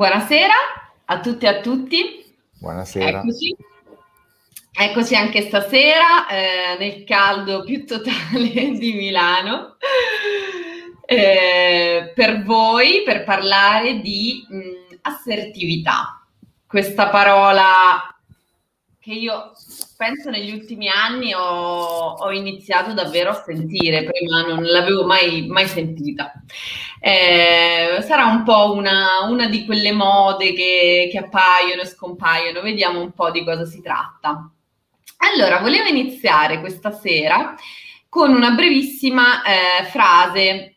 Buonasera a tutte e a tutti. Buonasera. Eccoci. Eccoci anche stasera eh, nel caldo più totale di Milano eh, per voi per parlare di mh, assertività. Questa parola che io penso negli ultimi anni ho, ho, iniziato davvero a sentire, prima non l'avevo mai, mai sentita. Eh, sarà un po' una, una, di quelle mode che, che appaiono e scompaiono, vediamo un po' di cosa si tratta. Allora, volevo iniziare questa sera con una brevissima eh, frase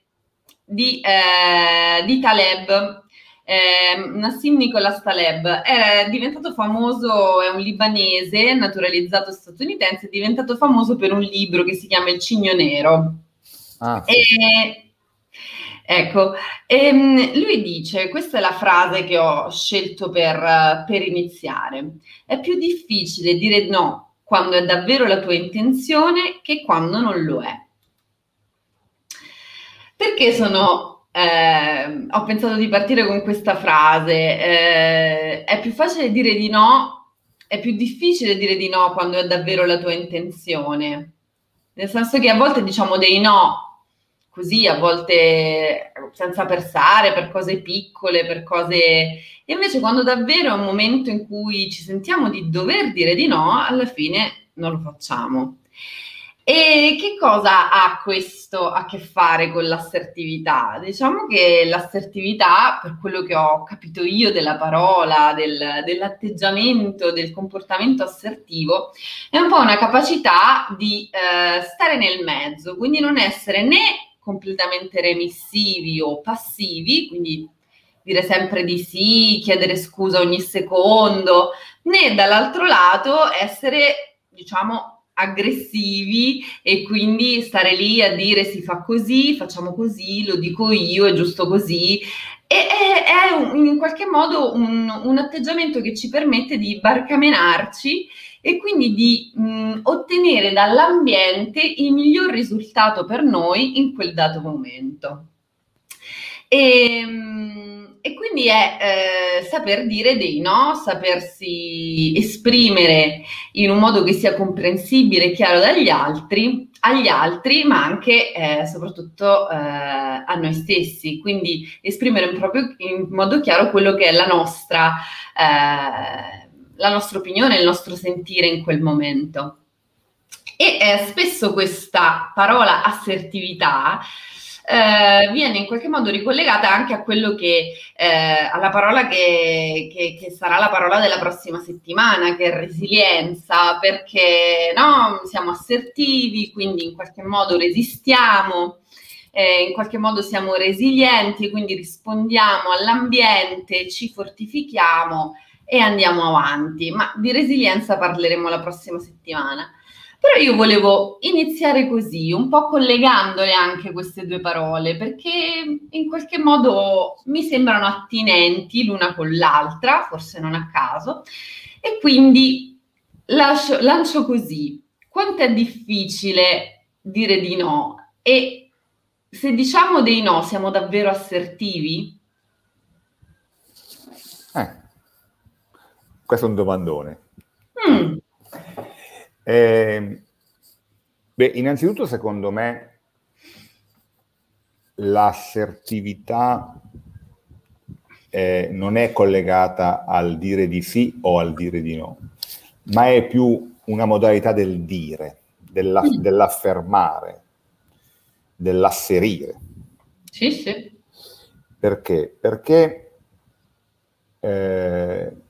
di, eh, di Taleb, eh, Nassim Nicolas Taleb è diventato famoso, è un libanese naturalizzato statunitense, è diventato famoso per un libro che si chiama Il Cigno Nero. Ah, sì. e, ecco, ehm, lui dice, questa è la frase che ho scelto per, per iniziare, è più difficile dire no quando è davvero la tua intenzione che quando non lo è. Perché sono eh, ho pensato di partire con questa frase. Eh, è più facile dire di no, è più difficile dire di no quando è davvero la tua intenzione. Nel senso che a volte diciamo dei no, così a volte senza pensare, per cose piccole, per cose... E invece quando davvero è un momento in cui ci sentiamo di dover dire di no, alla fine non lo facciamo. E che cosa ha questo a che fare con l'assertività? Diciamo che l'assertività, per quello che ho capito io della parola, del, dell'atteggiamento, del comportamento assertivo, è un po' una capacità di eh, stare nel mezzo, quindi non essere né completamente remissivi o passivi, quindi dire sempre di sì, chiedere scusa ogni secondo, né dall'altro lato essere, diciamo, aggressivi e quindi stare lì a dire si fa così, facciamo così, lo dico io, è giusto così. E è, è un, in qualche modo un, un, atteggiamento che ci permette di barcamenarci e quindi di mh, ottenere dall'ambiente il miglior risultato per noi in quel dato momento. E, mh, e quindi è eh, saper dire dei no, sapersi esprimere in un modo che sia comprensibile e chiaro dagli altri, agli altri, ma anche eh, soprattutto eh, a noi stessi. Quindi esprimere proprio, in modo chiaro quello che è la nostra, eh, la nostra opinione, il nostro sentire in quel momento. E eh, spesso questa parola assertività eh, viene in qualche modo ricollegata anche a quello che, eh, alla parola che, che, che, sarà la parola della prossima settimana, che è resilienza, perché no, siamo assertivi, quindi in qualche modo resistiamo. Eh, in qualche modo siamo resilienti, quindi rispondiamo all'ambiente, ci fortifichiamo e andiamo avanti. Ma di resilienza parleremo la prossima settimana. Però io volevo iniziare così, un po' collegandole anche queste due parole, perché in qualche modo mi sembrano attinenti l'una con l'altra, forse non a caso, e quindi lascio, lancio così. Quanto è difficile dire di no? E se diciamo dei no, siamo davvero assertivi? Eh, questo è un domandone. Mm. Eh, beh, innanzitutto secondo me l'assertività eh, non è collegata al dire di sì o al dire di no, ma è più una modalità del dire, della, dell'affermare, dell'asserire. Sì, sì. Perché? Perché eh,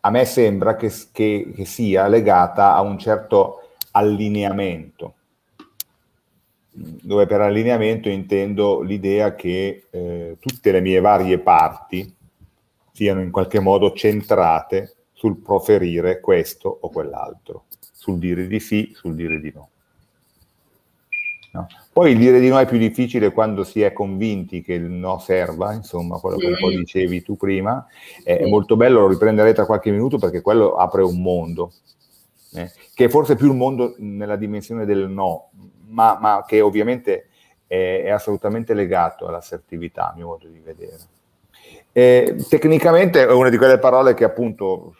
a me sembra che, che, che sia legata a un certo allineamento, dove per allineamento intendo l'idea che eh, tutte le mie varie parti siano in qualche modo centrate sul proferire questo o quell'altro, sul dire di sì, sul dire di no. No. Poi il dire di no è più difficile quando si è convinti che il no serva, insomma, quello che un po' dicevi tu prima, è, molto bello, lo riprenderei tra qualche minuto perché quello apre un mondo, eh, che è forse più un mondo nella dimensione del no, ma, ma che ovviamente è, è, assolutamente legato all'assertività, a mio modo di vedere. E, tecnicamente è una di quelle parole che appunto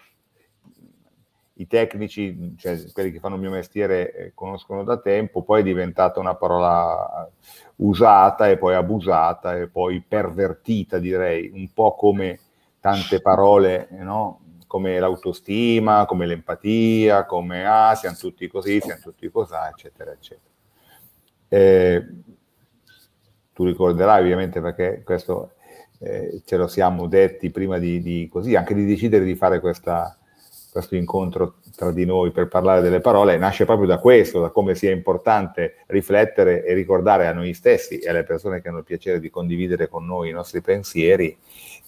i tecnici, cioè quelli che fanno il mio mestiere, eh, conoscono da tempo, poi è diventata una parola usata e poi abusata e poi pervertita, direi, un po' come tante parole, no? come l'autostima, come l'empatia, come ah, siamo tutti così, siamo tutti così, eccetera, eccetera. Eh, tu ricorderai ovviamente perché questo eh, ce lo siamo detti prima di, di, così, anche di decidere di fare questa, questo incontro tra di noi per parlare delle parole, nasce proprio da questo, da come sia importante riflettere e ricordare a noi stessi e alle persone che hanno il piacere di condividere con noi i nostri pensieri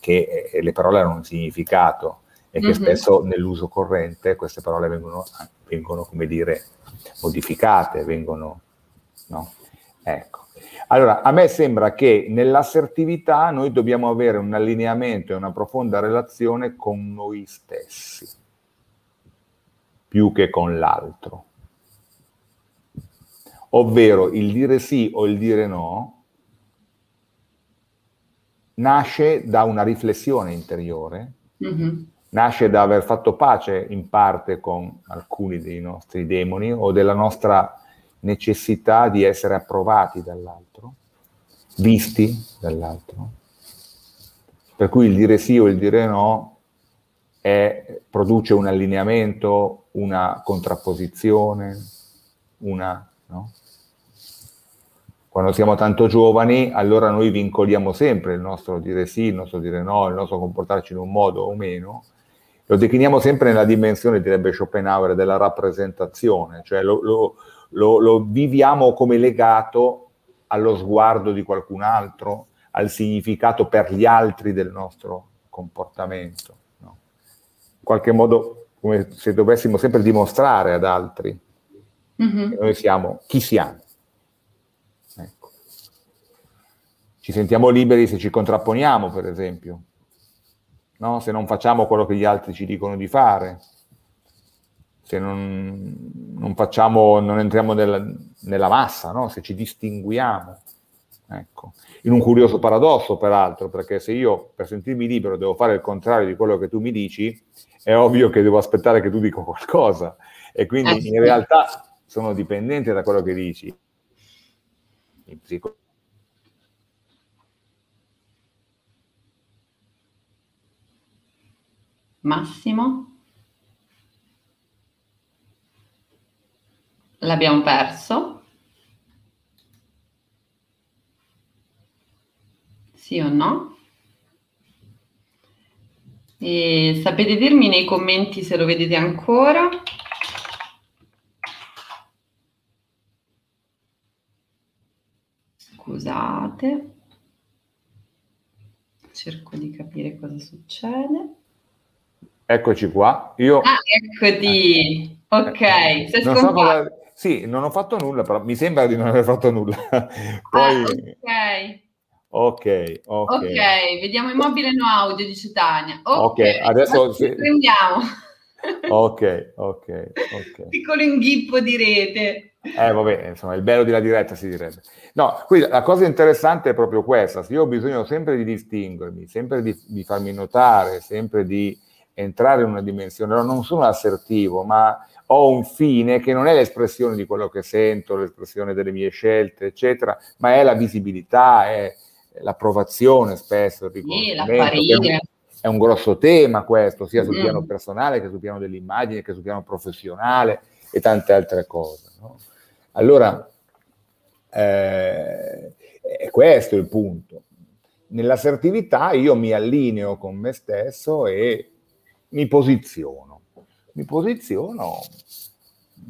che eh, le parole hanno un significato e che mm-hmm. spesso nell'uso corrente queste parole vengono, vengono come dire, modificate, vengono, no? Ecco. Allora, a me sembra che nell'assertività noi dobbiamo avere un allineamento e una profonda relazione con noi stessi, più che con l'altro. Ovvero il dire sì o il dire no nasce da una riflessione interiore mm-hmm nasce da aver fatto pace in parte con alcuni dei nostri demoni o della nostra necessità di essere approvati dall'altro, visti dall'altro. Per cui il dire sì o il dire no è, produce un allineamento, una contrapposizione, una... No? Quando siamo tanto giovani, allora noi vincoliamo sempre il nostro dire sì, il nostro dire no, il nostro comportarci in un modo o meno, lo decliniamo sempre nella dimensione, direbbe Schopenhauer, della rappresentazione, cioè lo, lo, lo, lo viviamo come legato allo sguardo di qualcun altro, al significato per gli altri del nostro comportamento. No? In qualche modo, come se dovessimo sempre dimostrare ad altri mm-hmm. che noi siamo chi siamo. Ecco. Ci sentiamo liberi se ci contrapponiamo, per esempio no? se non facciamo quello che gli altri ci dicono di fare, se non, non facciamo, non entriamo nella, nella massa, no? se ci distinguiamo. Ecco. In un curioso paradosso, peraltro, perché se io per sentirmi libero devo fare il contrario di quello che tu mi dici, è ovvio che devo aspettare che tu dica qualcosa. E quindi eh, in realtà sono dipendente da quello che dici. In psicologia Massimo? L'abbiamo perso? Sì o no? E sapete dirmi nei commenti se lo vedete ancora? Scusate, cerco di capire cosa succede. Eccoci qua. Io... Ah, eccoti. Ok, sei non so cosa... Sì, non ho fatto nulla, però mi sembra di non aver fatto nulla. Poi... Ah, ok. Ok, ok. vediamo immobile no audio, dice Tania. Ok, okay adesso... Sì. Prendiamo. ok, ok, ok. Piccolo inghippo di rete. Eh, vabbè, insomma, il bello della diretta si direbbe. No, qui la cosa interessante è proprio questa. Se io ho bisogno sempre di distinguermi, sempre di, di farmi notare, sempre di entrare in una dimensione, allora non sono assertivo, ma ho un fine che non è l'espressione di quello che sento, l'espressione delle mie scelte, eccetera, ma è la visibilità, è l'approvazione spesso, il riconoscimento. Sì, è un grosso tema questo, sia sul mm. piano personale che sul piano dell'immagine, che sul piano professionale e tante altre cose. No? Allora, eh, è questo il punto. Nell'assertività io mi allineo con me stesso e mi posiziono. Mi posiziono,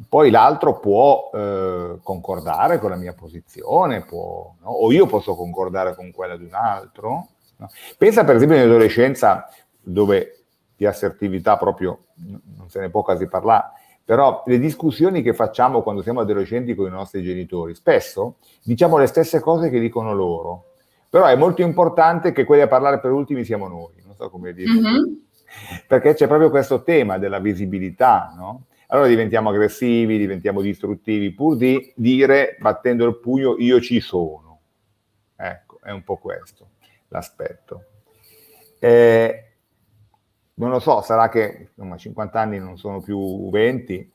poi l'altro può eh, concordare con la mia posizione, può, no? o io posso concordare con quella di un altro. No? Pensa per esempio all'adolescenza dove di assertività proprio non se ne può quasi parlare, però le discussioni che facciamo quando siamo adolescenti con i nostri genitori, spesso diciamo le stesse cose che dicono loro, però è molto importante che quelli a parlare per ultimi siamo noi, non so come dire. Mm-hmm perché c'è proprio questo tema della visibilità, no? Allora diventiamo aggressivi, diventiamo distruttivi, pur di dire, battendo il pugno, io ci sono. Ecco, è un po' questo l'aspetto. Eh, non lo so, sarà che insomma, 50 anni non sono più 20,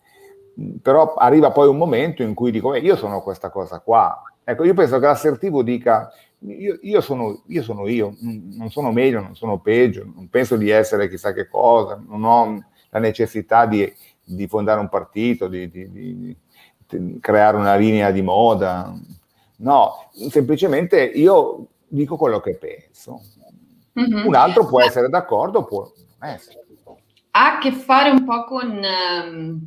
però arriva poi un momento in cui dico, io sono questa cosa qua. Ecco, io penso che l'assertivo dica, io, io, sono, io, sono, io non sono meglio, non sono peggio, non penso di essere chissà che cosa, non ho la necessità di, di fondare un partito, di, di, di, creare una linea di moda. No, semplicemente io dico quello che penso. Mm-hmm. Un altro può essere d'accordo, può non essere. Ha a che fare un po' con, ehm,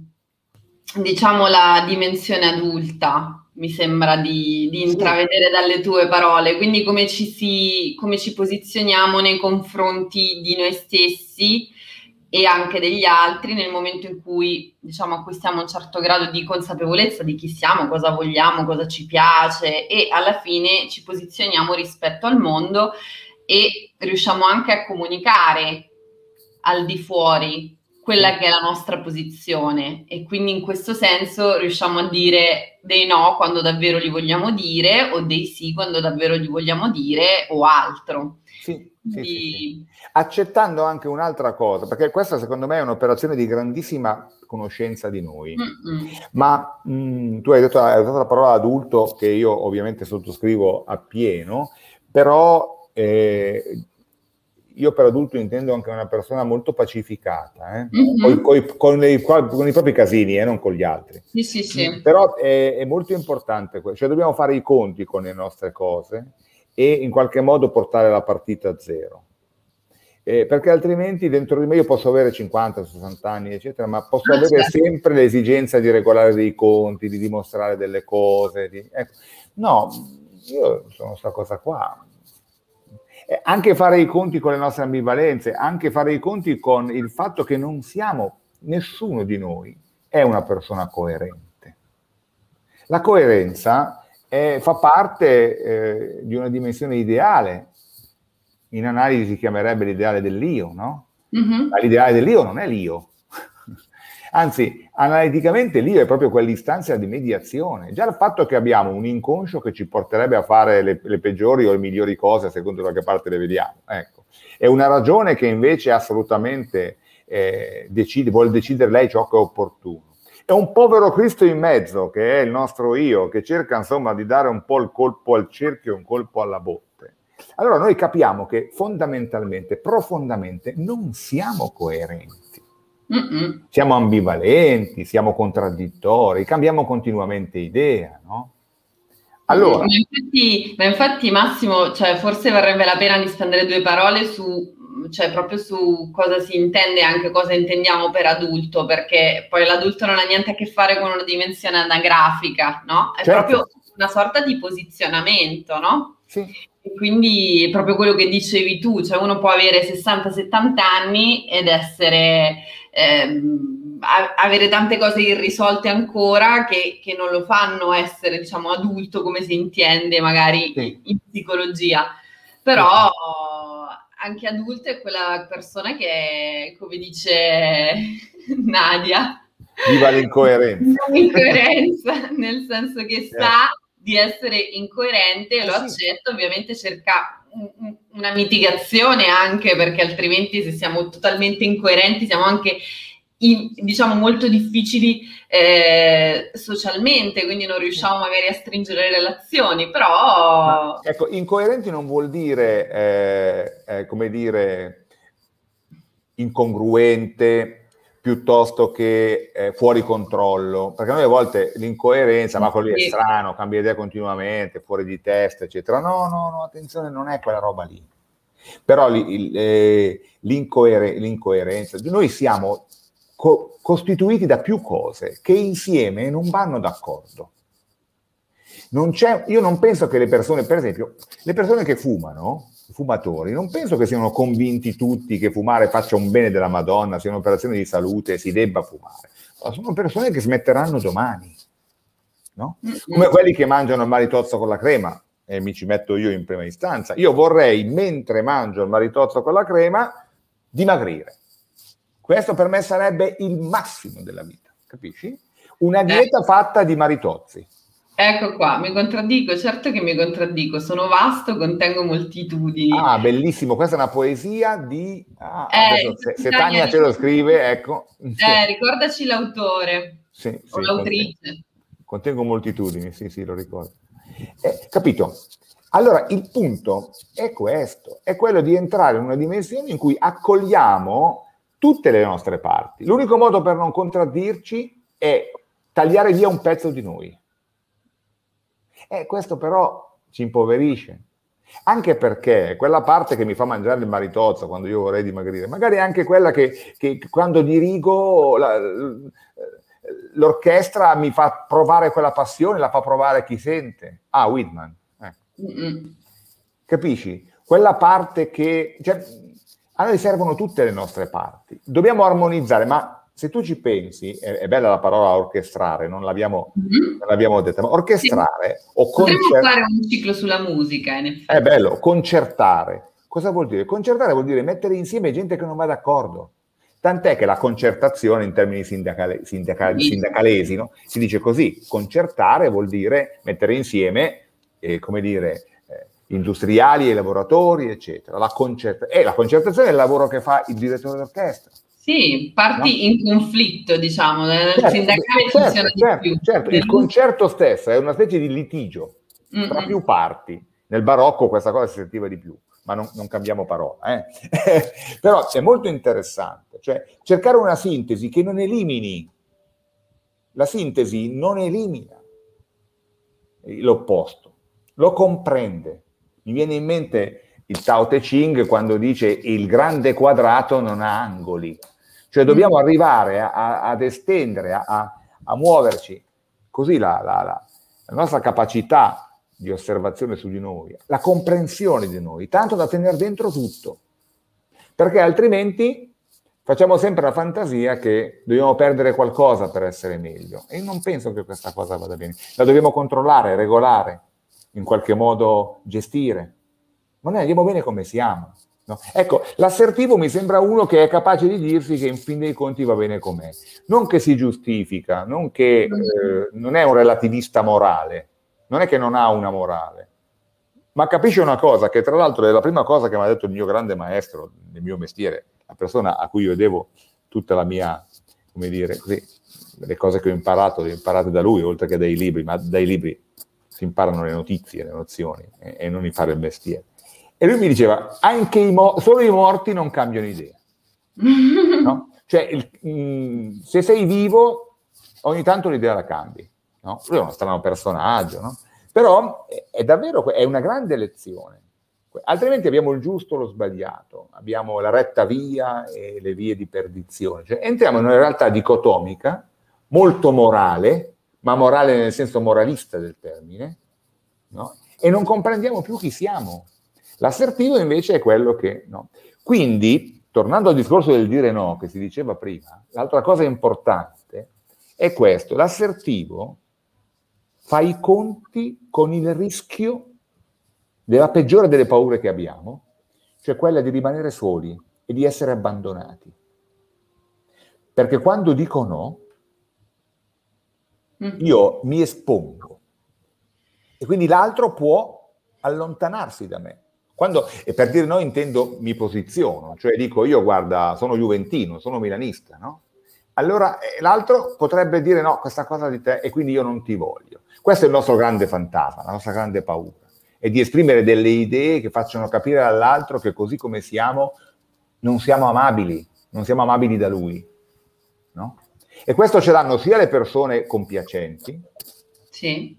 diciamo, la dimensione adulta mi sembra di, di intravedere dalle tue parole, quindi come ci, si, come ci posizioniamo nei confronti di noi stessi e anche degli altri nel momento in cui diciamo acquistiamo un certo grado di consapevolezza di chi siamo, cosa vogliamo, cosa ci piace e alla fine ci posizioniamo rispetto al mondo e riusciamo anche a comunicare al di fuori quella che è la nostra posizione e quindi in questo senso riusciamo a dire dei no quando davvero li vogliamo dire o dei sì quando davvero li vogliamo dire o altro. Sì, quindi... sì, sì, Accettando anche un'altra cosa, perché questa secondo me è un'operazione di grandissima conoscenza di noi. Mm-mm. Ma mh, mm, tu hai, detto, hai usato la parola adulto che io ovviamente sottoscrivo appieno, però eh, io per adulto intendo anche una persona molto pacificata, eh? mm-hmm. coi, coi, con, i, con, i, propri casini, eh? non con gli altri. Sì, sì, sì. Però è, è molto importante, cioè dobbiamo fare i conti con le nostre cose e in qualche modo portare la partita a zero. Eh, perché altrimenti dentro di me io posso avere 50, 60 anni, eccetera, ma posso ah, avere certo. sempre l'esigenza di regolare dei conti, di dimostrare delle cose. Di... Ecco. No, io sono questa cosa qua anche fare i conti con le nostre ambivalenze, anche fare i conti con il fatto che non siamo, nessuno di noi è una persona coerente. La coerenza è, fa parte eh, di una dimensione ideale, in analisi si chiamerebbe l'ideale dell'io, no? Mm-hmm. Ma l'ideale dell'io non è l'io, Anzi, analiticamente lì è proprio quell'istanza di mediazione. Già il fatto che abbiamo un inconscio che ci porterebbe a fare le, le peggiori o le migliori cose, secondo da che parte le vediamo. Ecco. È una ragione che invece assolutamente eh, decide, vuole decidere lei ciò che è opportuno. È un povero Cristo in mezzo, che è il nostro io, che cerca insomma di dare un po' il colpo al cerchio e un colpo alla botte. Allora noi capiamo che fondamentalmente, profondamente, non siamo coerenti. Mm-mm. Siamo ambivalenti, siamo contraddittori, cambiamo continuamente idea, no? Allora, ma infatti, ma infatti Massimo, cioè, forse varrebbe la pena di spendere due parole su, cioè, proprio su cosa si intende e anche cosa intendiamo per adulto, perché poi l'adulto non ha niente a che fare con una dimensione anagrafica, no? È certo. proprio una sorta di posizionamento, no? Sì. E quindi proprio quello che dicevi tu, cioè uno può avere 60-70 anni ed essere ehm, avere tante cose irrisolte ancora che, che, non lo fanno essere, diciamo, adulto come si intende magari sì. in psicologia. Però anche adulto è quella persona che, come dice Nadia, viva l'incoerenza. l'incoerenza, nel senso che sa di essere incoerente e lo accetta, ovviamente cerca una mitigazione anche perché altrimenti se siamo totalmente incoerenti siamo anche in, diciamo molto difficili eh, socialmente, quindi non riusciamo magari a stringere relazioni, però... Ma, ecco, incoerenti non vuol dire, eh, eh, come dire, incongruente, piuttosto che eh, fuori controllo, perché noi a volte l'incoerenza, ma quello lì è strano, cambia idea continuamente, fuori di testa, eccetera. No, no, no, attenzione, non è quella roba lì. Però li, eh, l'incoer- l'incoerenza, noi siamo co- costituiti da più cose che insieme non vanno d'accordo. Non io non penso che le persone, per esempio, le persone che fumano, fumatori, non penso che siano convinti tutti che fumare faccia un bene della Madonna, sia un'operazione di salute, si debba fumare. Sono persone che smetteranno domani, no? Come quelli che mangiano il maritozzo con la crema, e mi ci metto io in prima istanza. Io vorrei, mentre mangio il maritozzo con la crema, dimagrire. Questo per me sarebbe il massimo della vita, capisci? Una dieta eh. fatta di maritozzi. Ecco qua, mi contraddico, certo che mi contraddico, sono vasto, contengo moltitudini. Ah, bellissimo, questa è una poesia di... Ah, eh, se, se Tania ce lo scrive, ecco. Eh, ricordaci l'autore sì, o sì, l'autrice. Contengo, contengo moltitudini, sì, sì, lo ricordo. Eh, capito? Allora, il punto è questo, è quello di entrare in una dimensione in cui accogliamo tutte le nostre parti. L'unico modo per non contraddirci è tagliare via un pezzo di noi. E questo però ci impoverisce. Anche perché quella parte che mi fa mangiare il maritozzo quando io vorrei dimagrire, magari è anche quella che, che quando dirigo la, l'orchestra mi fa provare quella passione, la fa provare chi sente. Ah, Whitman. Eh. Capisci? Quella parte che... Cioè, a noi servono tutte le nostre parti. Dobbiamo armonizzare, ma se tu ci pensi, è, è, bella la parola orchestrare, non l'abbiamo, mm-hmm. non l'abbiamo detta, ma orchestrare sì. o concertare... Potremmo fare un ciclo sulla musica, in effetti. È bello, concertare. Cosa vuol dire? Concertare vuol dire mettere insieme gente che non va d'accordo. Tant'è che la concertazione in termini sindacale, sindacale, sì. sindacalesi no? si dice così, concertare vuol dire mettere insieme, eh, come dire, eh, industriali e lavoratori, eccetera. La, concert- eh, la concertazione è il lavoro che fa il direttore d'orchestra sì, parti no? in conflitto, diciamo, nel certo, sindacale certo, funziona certo, di più. Certo, il concerto stesso è una specie di litigio mm-hmm. tra più parti. Nel barocco questa cosa si sentiva di più, ma non, non cambiamo parola. Eh? Però è molto interessante, cioè cercare una sintesi che non elimini. La sintesi non elimina l'opposto, lo comprende. Mi viene in mente il Tao Te Ching quando dice il grande quadrato non ha angoli. Cioè dobbiamo mm. arrivare a, a, ad estendere, a, a, muoverci così la, la, la, la, nostra capacità di osservazione su di noi, la comprensione di noi, tanto da tenere dentro tutto. Perché altrimenti facciamo sempre la fantasia che dobbiamo perdere qualcosa per essere meglio. E non penso che questa cosa vada bene. La dobbiamo controllare, regolare, in qualche modo gestire. Ma noi andiamo bene come siamo. No? Ecco, l'assertivo mi sembra uno che è capace di dirsi che in fin dei conti va bene com'è, non che si giustifica, non che eh, non è un relativista morale, non è che non ha una morale, ma capisce una cosa, che tra l'altro è la prima cosa che mi ha detto il mio grande maestro nel mio mestiere, la persona a cui io devo tutta la mia, come dire, così, le cose che ho imparato, le ho imparate da lui, oltre che dai libri, ma dai libri si imparano le notizie, le nozioni e, e non fare il mestiere. E lui mi diceva, anche i mo- solo i morti non cambiano idea. No? Cioè, il, mh, se sei vivo, ogni tanto l'idea la cambi. No? Lui è uno strano personaggio, no? però è, è, davvero è una grande lezione. Altrimenti abbiamo il giusto o lo sbagliato, abbiamo la retta via e le vie di perdizione. Cioè, entriamo in una realtà dicotomica, molto morale, ma morale nel senso moralista del termine, no? e non comprendiamo più chi siamo. L'assertivo invece è quello che no. Quindi, tornando al discorso del dire no che si diceva prima, l'altra cosa importante è questo, l'assertivo fa i conti con il rischio della peggiore delle paure che abbiamo, cioè quella di rimanere soli e di essere abbandonati. Perché quando dico no, mm. io mi espongo e quindi l'altro può allontanarsi da me. Quando, e per dire no intendo mi posiziono, cioè dico io guarda sono juventino, sono milanista, no? Allora eh, l'altro potrebbe dire no, questa cosa di te e quindi io non ti voglio. Questo è il nostro grande fantasma, la nostra grande paura, è di esprimere delle idee che facciano capire all'altro che così come siamo non siamo amabili, non siamo amabili da lui. No? E questo ce l'hanno sia le persone compiacenti, sì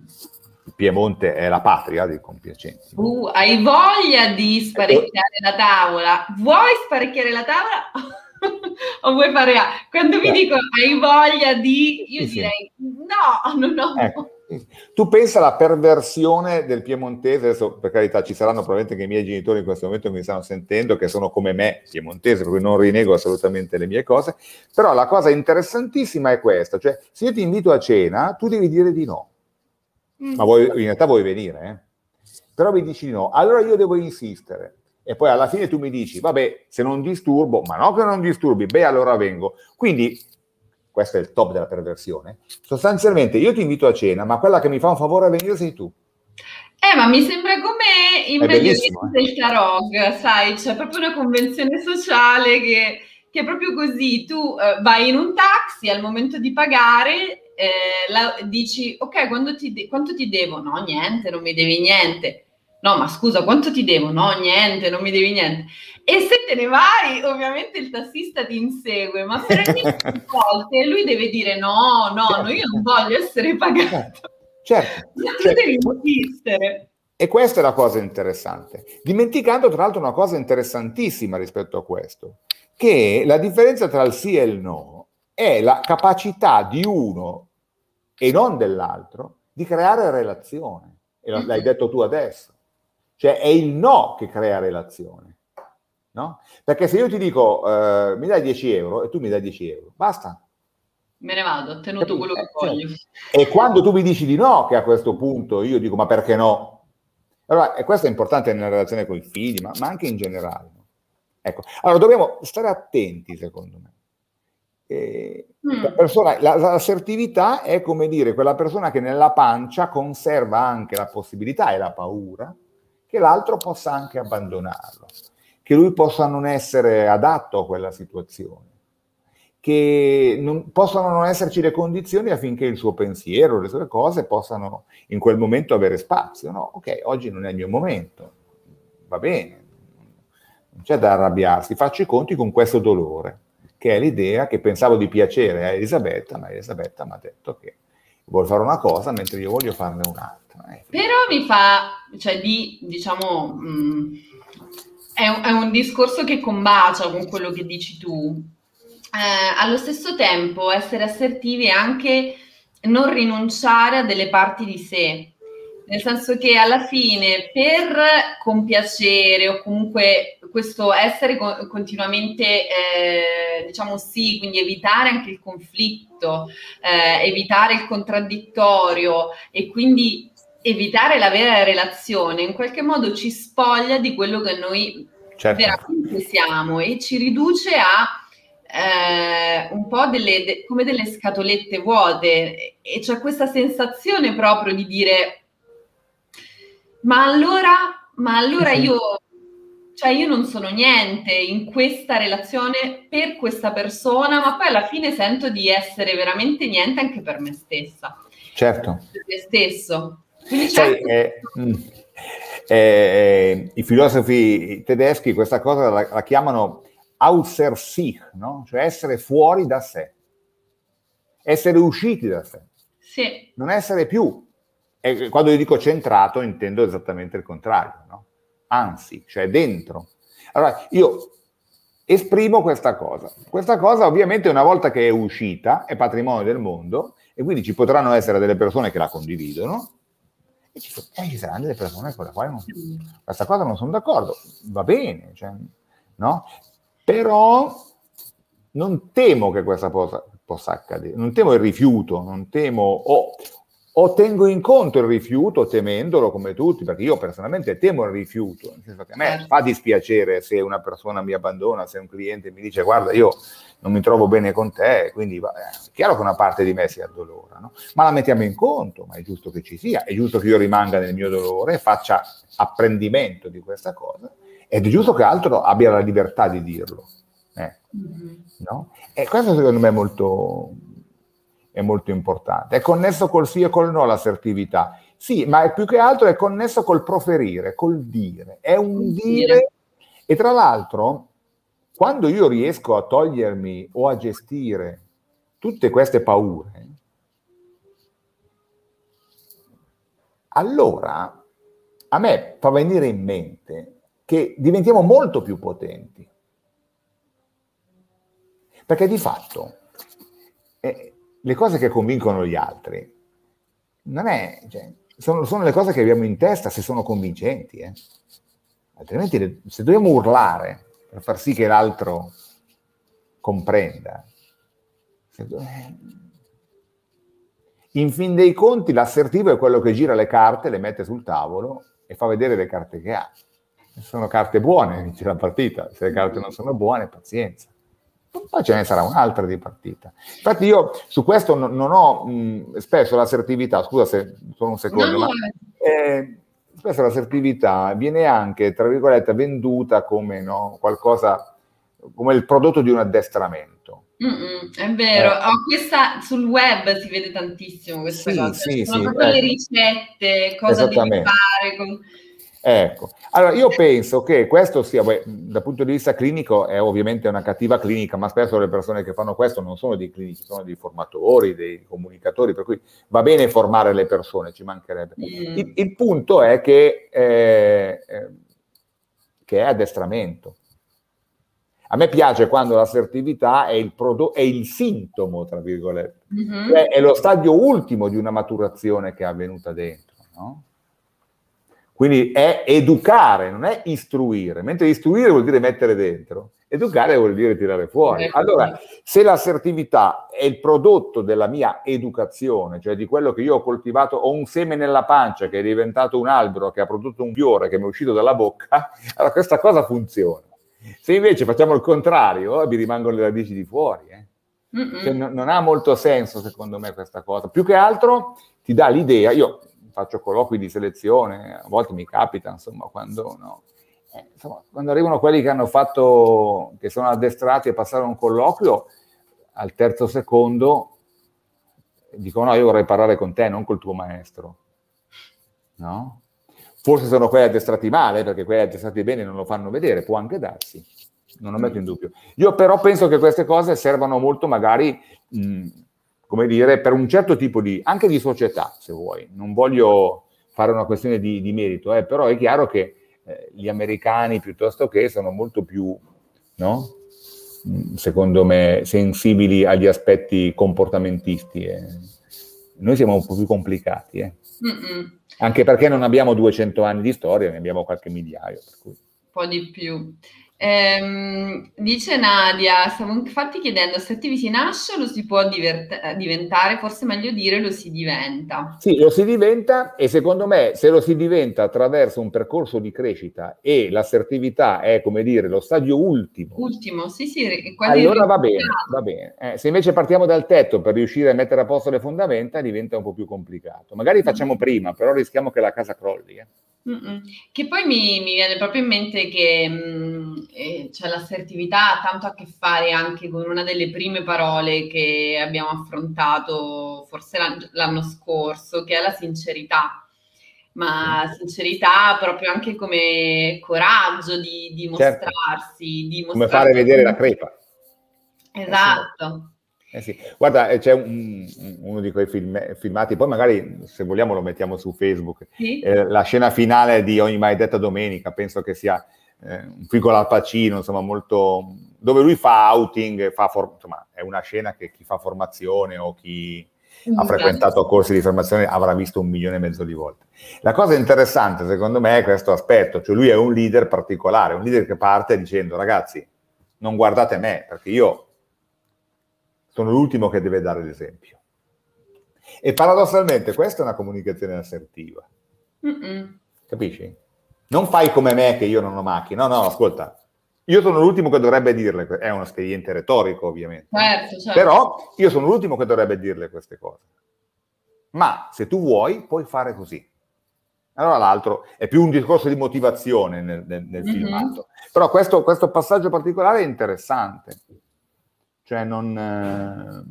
il Piemonte è la patria dei compiacenti. Uh, hai voglia di sparecchiare la tavola? Vuoi sparecchiare la tavola? o vuoi fare A? Quando mi dico hai voglia di, io sì, direi sì. no, non ho. Ecco. Tu pensa alla perversione del piemontese, adesso per carità ci saranno probabilmente che i miei genitori in questo momento mi stanno sentendo, che sono come me piemontese, per cui non rinego assolutamente le mie cose, però la cosa interessantissima è questa, cioè se io ti invito a cena, tu devi dire di no ma vuoi, in realtà vuoi venire, eh? però mi dici no, allora io devo insistere. E poi alla fine tu mi dici, vabbè, se non disturbo, ma no che non disturbi, beh, allora vengo. Quindi questo è il top della perversione, sostanzialmente io ti invito a cena, ma quella che mi fa un favore a venire sei tu. Eh, ma mi sembra come in meglio eh. del Tarog, sai, c'è proprio una convenzione sociale che, che è proprio così, tu eh, vai in un taxi, al momento di pagare eh, la, dici, ok, ti quanto ti devo? No, niente, non mi devi niente. No, ma scusa, quanto ti devo? No, niente, non mi devi niente. E se te ne vai, ovviamente il tassista ti insegue, ma ogni volte lui deve dire no, no, certo. no, io non voglio essere pagato. Certo. certo. Tu devi insistere. E questa è la cosa interessante. Dimenticando tra l'altro una cosa interessantissima rispetto a questo, che la differenza tra il sì e il no è la capacità di uno e non dell'altro di creare relazione. E l'hai detto tu adesso. Cioè è il no che crea relazione. No? Perché se io ti dico uh, mi dai 10 euro e tu mi dai 10 euro, basta. Me ne vado, ho tenuto quello che eh, voglio. E quando tu mi dici di no, che a questo punto io dico ma perché no? Allora, e questo è importante nella relazione con i figli, ma, ma anche in generale. Ecco, allora dobbiamo stare attenti, secondo me. Eh, mm. persona, la, l'assertività è come dire quella persona che nella pancia conserva anche la possibilità e la paura che l'altro possa anche abbandonarlo, che lui possa non essere adatto a quella situazione, che non, possano non esserci le condizioni affinché il suo pensiero, le sue cose possano in quel momento avere spazio. No, ok, oggi non è il mio momento, va bene, non c'è da arrabbiarsi, faccio i conti con questo dolore, che è l'idea che pensavo di piacere a Elisabetta, ma Elisabetta mi ha detto che vuole fare una cosa mentre io voglio farne un'altra. Eh. Però mi fa, cioè di, diciamo, mh, mm, è, un, è, un, discorso che combacia con quello che dici tu. Eh, allo stesso tempo essere assertivi è anche non rinunciare a delle parti di sé, nel senso che alla fine per compiacere o comunque questo essere co- continuamente, eh, diciamo sì, quindi evitare anche il conflitto, eh, evitare il contraddittorio e quindi evitare la vera relazione in qualche modo ci spoglia di quello che noi certo. veramente siamo e ci riduce a eh, un po' delle, de, come delle scatolette vuote e c'è questa sensazione proprio di dire ma allora, ma allora io, cioè io non sono niente in questa relazione per questa persona, ma poi alla fine sento di essere veramente niente anche per me stessa. Certo. Per me stesso. Sai, eh, mm, eh, eh, I filosofi tedeschi questa cosa la, la chiamano außer sich, no? cioè essere fuori da sé, essere usciti da sé, sì. non essere più. E quando io dico centrato intendo esattamente il contrario, no? anzi, cioè dentro. Allora, io esprimo questa cosa. Questa cosa ovviamente una volta che è uscita è patrimonio del mondo e quindi ci potranno essere delle persone che la condividono e ci, eh, ci saranno delle persone con le quali non, questa cosa non sono d'accordo, va bene, cioè, no? però non temo che questa cosa possa accadere, non temo il rifiuto, non temo, o, o tengo in conto il rifiuto temendolo come tutti, perché io personalmente temo il rifiuto, nel senso che a me certo. fa dispiacere se una persona mi abbandona, se un cliente mi dice guarda io non mi trovo bene con te, quindi va, è chiaro che una parte di me si addolora, no? ma la mettiamo in conto, ma è giusto che ci sia, è giusto che io rimanga nel mio dolore, faccia apprendimento di questa cosa, ed è giusto che altro abbia la libertà di dirlo. Eh. Mm-hmm. No? E questo secondo me è molto, è molto importante. È connesso col sì e col no l'assertività. Sì, ma più che altro è connesso col proferire, col dire. È un dire. E tra l'altro, quando io riesco a togliermi o a gestire tutte queste paure, allora a me fa venire in mente che diventiamo molto più potenti. Perché di fatto eh, le cose che convincono gli altri non è, cioè, sono, sono, le cose che abbiamo in testa se sono convincenti. Eh. Altrimenti se dobbiamo urlare per far sì che l'altro comprenda. Eh, in fin dei conti l'assertivo è quello che gira le carte, le mette sul tavolo e fa vedere le carte che ha. Se sono carte buone, inizia la partita, se le carte non sono buone, pazienza. Poi ce ne sarà un'altra di partita. Infatti io su questo non, non ho mh, spesso l'assertività, scusa se sono un secondo, no, ma eh, spesso l'assertività viene anche, tra virgolette, venduta come no, qualcosa, come il prodotto di un addestramento. Mm-mm, è vero, eh. oh, questa, sul web si vede tantissimo questa sì, cosa, sì, sono sì, proprio eh. le ricette, cosa devi fare. Con... Ecco, allora io penso che questo sia, beh, dal punto di vista clinico, è ovviamente una cattiva clinica, ma spesso le persone che fanno questo non sono dei clinici, sono dei formatori, dei comunicatori, per cui va bene formare le persone, ci mancherebbe. Mm. Il, il, punto è che, eh, eh, che è addestramento. A me piace quando l'assertività è il, prodotto, è il sintomo, tra virgolette, mm-hmm. cioè è lo stadio ultimo di una maturazione che è avvenuta dentro, no? Quindi è educare, non è istruire, mentre istruire vuol dire mettere dentro, educare vuol dire tirare fuori. Allora, se l'assertività è il prodotto della mia educazione, cioè di quello che io ho coltivato, ho un seme nella pancia che è diventato un albero, che ha prodotto un fiore che mi è uscito dalla bocca, allora questa cosa funziona. Se invece facciamo il contrario, mi rimangono le radici di fuori. Eh. Cioè, non, non ha molto senso, secondo me, questa cosa. Più che altro ti dà l'idea, io faccio colloqui di selezione, a volte mi capita, insomma, quando, no, eh, insomma, quando arrivano quelli che hanno fatto, che sono addestrati a passare un colloquio, al terzo secondo dicono no, io vorrei parlare con te, non col tuo maestro. No? Forse sono quelli addestrati male, perché quelli addestrati bene non lo fanno vedere, può anche darsi, non lo metto in dubbio. Io però penso che queste cose servano molto magari, mh, come dire, per un certo tipo di, anche di società, se vuoi. Non voglio fare una questione di, di merito, eh, però è chiaro che eh, gli americani piuttosto che sono molto più, no? secondo me, sensibili agli aspetti comportamentisti. Eh. Noi siamo un po' più complicati. Eh. Anche perché non abbiamo 200 anni di storia, ne abbiamo qualche migliaio. Un po' di più. Ehm, dice Nadia, stavo infatti chiedendo se attivi si nasce o lo si può divert- diventare, forse meglio dire lo si diventa. Sì, lo si diventa e secondo me se lo si diventa attraverso un percorso di crescita e l'assertività è come dire lo stadio ultimo. Ultimo, sì sì. allora va bene, va bene. Eh, se invece partiamo dal tetto per riuscire a mettere a posto le fondamenta diventa un po' più complicato. Magari facciamo mm. prima, però rischiamo che la casa crolli. Eh. Che poi mi, mi, viene proprio in mente che mh, eh, cioè l'assertività ha tanto a che fare anche con una delle prime parole che abbiamo affrontato forse l'anno, l'anno scorso, che è la sincerità. Ma sincerità proprio anche come coraggio di, di certo. mostrarsi, di mostrarsi. Come fare vedere la crepa. Esatto. Eh sì. Guarda, eh, c'è un, uno di quei film, filmati, poi magari se vogliamo lo mettiamo su Facebook, sì. eh, la scena finale di Ogni Maledetta Domenica, penso che sia eh, un piccolo al Pacino, insomma, molto... dove lui fa outing, fa for, insomma, è una scena che chi fa formazione o chi ha frequentato corsi di formazione avrà visto un milione e mezzo di volte. La cosa interessante, secondo me, è questo aspetto, cioè lui è un leader particolare, un leader che parte dicendo, ragazzi, non guardate me, perché io sono l'ultimo che deve dare l'esempio. E paradossalmente questa è una comunicazione assertiva. Mm-mm. Capisci? Non fai come me che io non ho macchina. No, no, ascolta. Io sono l'ultimo che dovrebbe dirle, è uno espediente retorico ovviamente. Certo, certo. Però io sono l'ultimo che dovrebbe dirle queste cose. Ma se tu vuoi, puoi fare così. Allora l'altro è più un discorso di motivazione nel, nel, nel mm-hmm. filmato. Però questo, questo passaggio particolare è interessante cioè non, eh,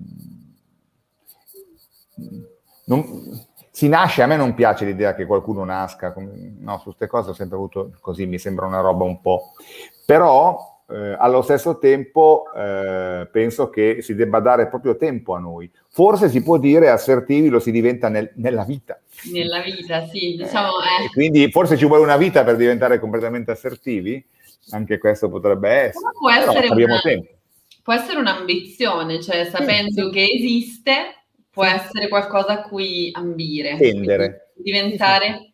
non, si nasce, a me non piace l'idea che qualcuno nasca, no, su queste cose ho sempre avuto così, mi sembra una roba un po', però eh, allo stesso tempo eh, penso che si debba dare proprio tempo a noi. Forse si può dire assertivi lo si diventa nel, nella vita. Nella vita, sì, diciamo. Eh. quindi forse ci vuole una vita per diventare completamente assertivi, anche questo potrebbe essere. Può essere abbiamo una... tempo può essere un'ambizione, cioè sapendo sì. che esiste, può essere qualcosa a cui ambire. Tendere. Diventare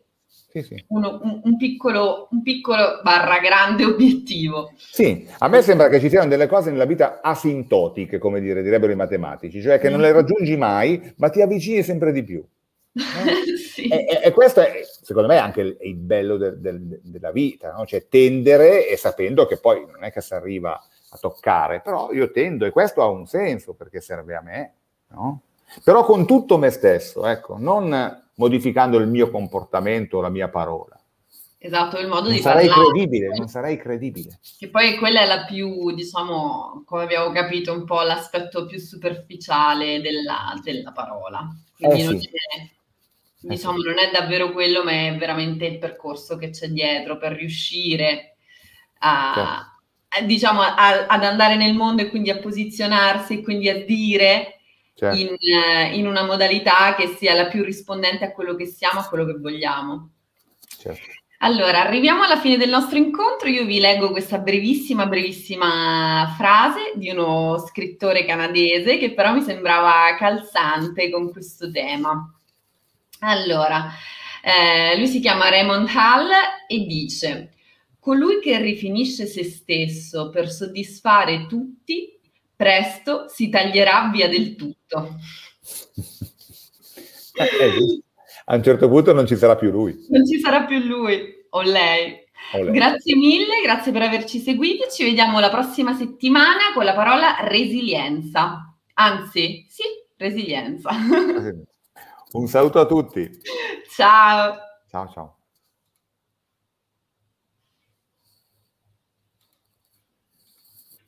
sì, sì. Uno, un, un, piccolo, un piccolo barra grande obiettivo. Sì, a me sembra che ci siano delle cose nella vita asintotiche, come dire, direbbero i matematici, cioè che non le raggiungi mai, ma ti avvicini sempre di più. Eh? sì. e, e, e, questo è, secondo me, anche il, il bello de, de, de, della vita, no? cioè tendere e sapendo che poi non è che si arriva a toccare, però io tendo, e questo ha un senso perché serve a me, no? Però con tutto me stesso, ecco, non modificando il mio comportamento o la mia parola. Esatto, il modo non di sarei parlare. credibile, non sarei credibile. Che poi quella è la più, diciamo, come abbiamo capito, un po' l'aspetto più superficiale della, della parola. Quindi Eh non, sì. è, diciamo, non è davvero quello, ma è veramente il percorso che c'è dietro per riuscire a, Certo. a, diciamo, a- ad andare nel mondo e quindi a posizionarsi e quindi a dire Certo. in, eh, in una modalità che sia la più rispondente a quello che siamo, a quello che vogliamo. certo. Allora, arriviamo alla fine del nostro incontro. Io vi leggo questa brevissima, brevissima frase di uno scrittore canadese che però mi sembrava calzante con questo tema. Allora, eh, lui si chiama Raymond Hall e dice: Colui che rifinisce se stesso per soddisfare tutti, presto si taglierà via del tutto. Eh. A un certo punto non ci sarà più lui. Non ci sarà più lui o lei. o lei. Grazie mille, grazie per averci seguiti. Ci vediamo la prossima settimana con la parola resilienza. Anzi, sì, resilienza. Un saluto a tutti. Ciao. Ciao ciao.